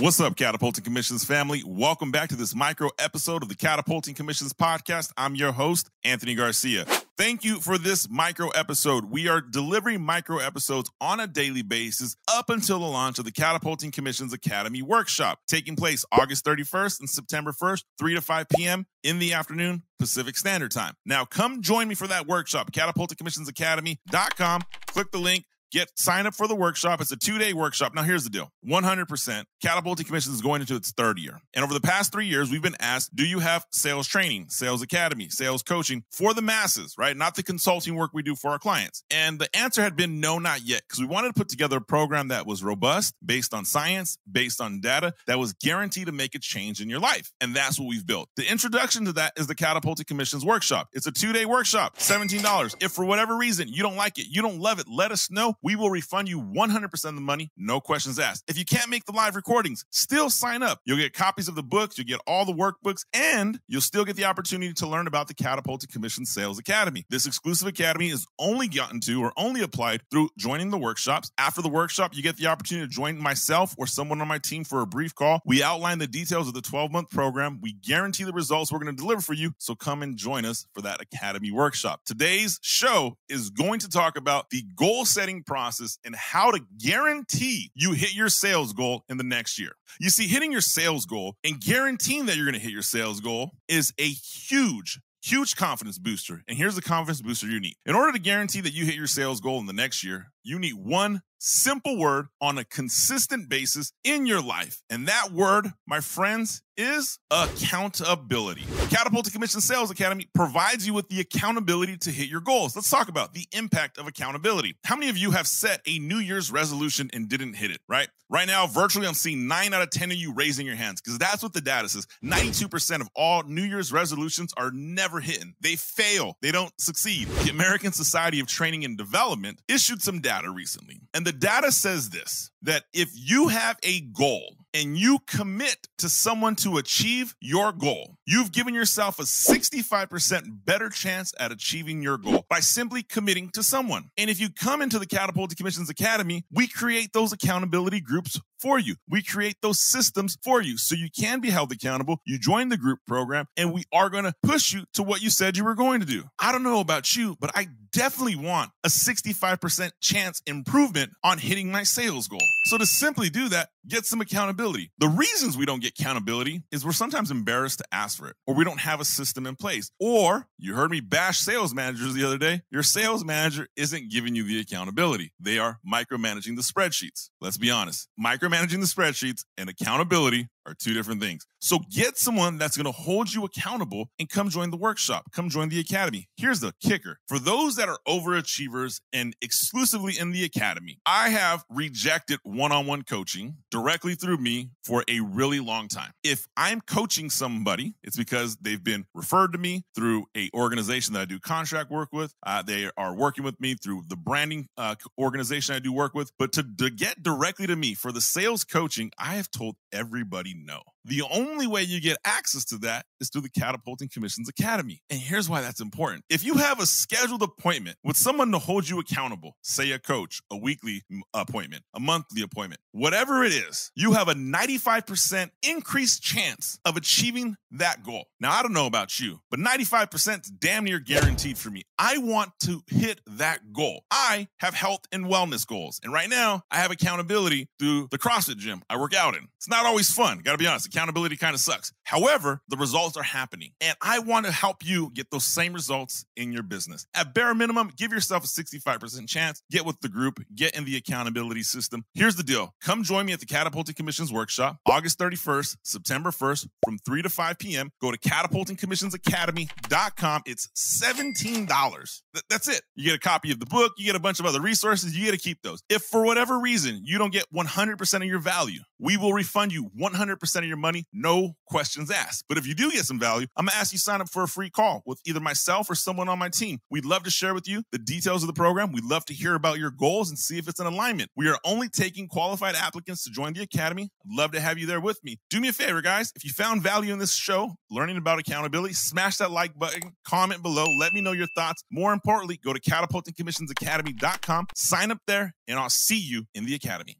What's up, Catapulting Commissions family? Welcome back to this micro episode of the Catapulting Commissions podcast. I'm your host, Anthony Garcia. Thank you for this micro episode. We are delivering micro episodes on a daily basis up until the launch of the Catapulting Commissions Academy workshop, taking place August 31st and September 1st, 3 to 5 p.m. in the afternoon, Pacific Standard Time. Now, come join me for that workshop, catapultingcommissionsacademy.com. Click the link Get sign up for the workshop. It's a two day workshop. Now, here's the deal 100% Catapulting Commissions is going into its third year. And over the past three years, we've been asked Do you have sales training, sales academy, sales coaching for the masses, right? Not the consulting work we do for our clients. And the answer had been no, not yet, because we wanted to put together a program that was robust, based on science, based on data, that was guaranteed to make a change in your life. And that's what we've built. The introduction to that is the Catapulting Commissions workshop. It's a two day workshop, $17. If for whatever reason you don't like it, you don't love it, let us know we will refund you 100% of the money, no questions asked. If you can't make the live recordings, still sign up. You'll get copies of the books, you'll get all the workbooks, and you'll still get the opportunity to learn about the Catapulting Commission Sales Academy. This exclusive academy is only gotten to or only applied through joining the workshops. After the workshop, you get the opportunity to join myself or someone on my team for a brief call. We outline the details of the 12 month program. We guarantee the results we're going to deliver for you. So come and join us for that academy workshop. Today's show is going to talk about the goal setting process and how to guarantee you hit your sales goal in the next year. You see, hitting your sales goal and guaranteeing that you're going to hit your sales goal is a huge huge confidence booster. And here's the confidence booster you need. In order to guarantee that you hit your sales goal in the next year, you need one simple word on a consistent basis in your life. And that word, my friends, is accountability. Catapulting Commission Sales Academy provides you with the accountability to hit your goals. Let's talk about the impact of accountability. How many of you have set a New Year's resolution and didn't hit it, right? Right now, virtually, I'm seeing nine out of 10 of you raising your hands because that's what the data says. 92% of all New Year's resolutions are never hitting. They fail, they don't succeed. The American Society of Training and Development issued some data recently, and the data says this that if you have a goal, and you commit to someone to achieve your goal, you've given yourself a 65% better chance at achieving your goal by simply committing to someone. And if you come into the Catapulting Commissions Academy, we create those accountability groups for you. We create those systems for you so you can be held accountable. You join the group program and we are going to push you to what you said you were going to do. I don't know about you, but I definitely want a 65% chance improvement on hitting my sales goal. So to simply do that, get some accountability. The reasons we don't get accountability is we're sometimes embarrassed to ask for it, or we don't have a system in place. Or you heard me bash sales managers the other day. Your sales manager isn't giving you the accountability. They are micromanaging the spreadsheets. Let's be honest. Micromanaging the spreadsheets and accountability are two different things. So get someone that's going to hold you accountable and come join the workshop. Come join the academy. Here's the kicker. For those that are overachievers and exclusively in the academy, I have rejected one-on-one coaching directly through me for a really long time. If I'm coaching somebody, it's because they've been referred to me through a organization that I do contract work with. Uh, they are working with me through the branding uh, organization I do work with. But to, to get directly to me for the sales coaching, I have told everybody no. The only way you get access to that is through the Catapulting Commissions Academy. And here's why that's important. If you have a scheduled appointment with someone to hold you accountable, say a coach, a weekly mm, appointment, a monthly appointment, whatever it is, you have a 95% increased chance of achieving that goal. Now, I don't know about you, but 95% is damn near guaranteed for me. I want to hit that goal. I have health and wellness goals. And right now, I have accountability through the CrossFit gym I work out in. It's not always fun, gotta be honest accountability kind of sucks. However, the results are happening. And I want to help you get those same results in your business. At bare minimum, give yourself a 65% chance. Get with the group, get in the accountability system. Here's the deal come join me at the Catapulting Commissions Workshop, August 31st, September 1st, from 3 to 5 p.m. Go to catapultingcommissionsacademy.com. It's $17. that's it. You get a copy of the book, you get a bunch of other resources, you get to keep those. If for whatever reason you don't get 100% of your value, we will refund you 100% of your money, no questions asked. But if you do get some value, I'm gonna ask you sign up for a free call with either myself or someone on my team. We'd love to share with you the details of the program. We'd love to hear about your goals and see if it's in alignment. We are only taking qualified applicants to join the academy. I'd love to have you there with me. Do me a favor, guys. If you found value in this show, learning about accountability, smash that like button, comment below, let me know your thoughts. More importantly, go to catapultingcommissionsacademy.com, sign up there, and I'll see you in the academy.